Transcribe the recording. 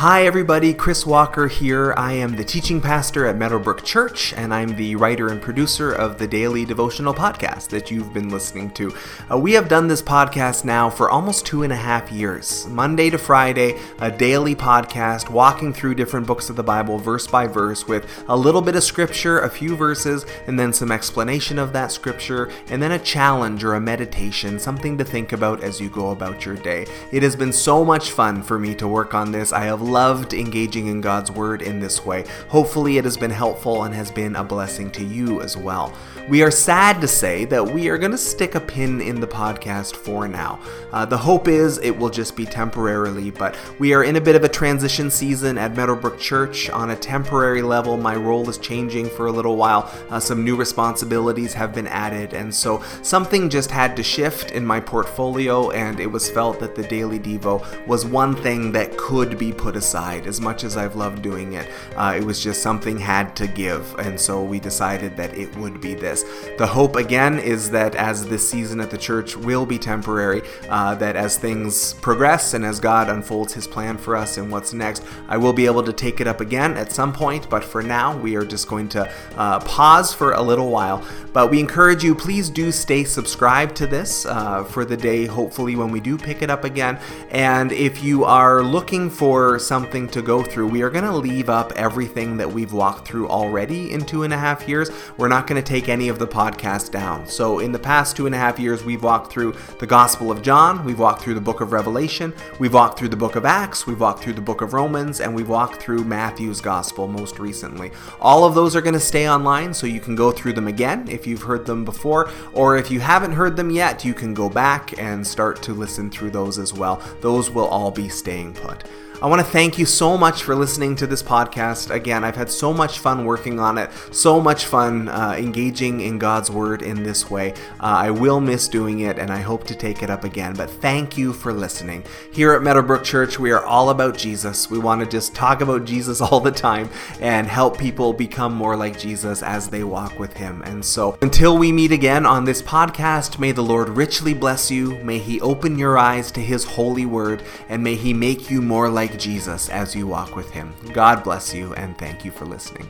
Hi, everybody. Chris Walker here. I am the teaching pastor at Meadowbrook Church, and I'm the writer and producer of the daily devotional podcast that you've been listening to. Uh, we have done this podcast now for almost two and a half years, Monday to Friday, a daily podcast walking through different books of the Bible, verse by verse, with a little bit of scripture, a few verses, and then some explanation of that scripture, and then a challenge or a meditation, something to think about as you go about your day. It has been so much fun for me to work on this. I have loved engaging in God's Word in this way. Hopefully, it has been helpful and has been a blessing to you as well. We are sad to say that we are going to stick a pin in the podcast for now. Uh, the hope is it will just be temporarily, but we are in a bit of a transition season at Meadowbrook Church. On a temporary level, my role is changing for a little while. Uh, some new responsibilities have been added, and so something just had to shift in my portfolio, and it was felt that the Daily Devo was one thing that could be put aside. As much as I've loved doing it, uh, it was just something had to give, and so we decided that it would be this. The hope again is that as this season at the church will be temporary, uh, that as things progress and as God unfolds His plan for us and what's next, I will be able to take it up again at some point. But for now, we are just going to uh, pause for a little while. But we encourage you, please do stay subscribed to this uh, for the day, hopefully, when we do pick it up again. And if you are looking for something to go through, we are going to leave up everything that we've walked through already in two and a half years. We're not going to take any of the podcast down. So, in the past two and a half years, we've walked through the Gospel of John, we've walked through the book of Revelation, we've walked through the book of Acts, we've walked through the book of Romans, and we've walked through Matthew's Gospel most recently. All of those are going to stay online, so you can go through them again if you've heard them before, or if you haven't heard them yet, you can go back and start to listen through those as well. Those will all be staying put. I want to thank you so much for listening to this podcast. Again, I've had so much fun working on it, so much fun uh, engaging in God's Word in this way. Uh, I will miss doing it, and I hope to take it up again. But thank you for listening. Here at Meadowbrook Church, we are all about Jesus. We want to just talk about Jesus all the time and help people become more like Jesus as they walk with Him. And so, until we meet again on this podcast, may the Lord richly bless you. May He open your eyes to His holy Word, and may He make you more like like Jesus as you walk with Him. God bless you, and thank you for listening.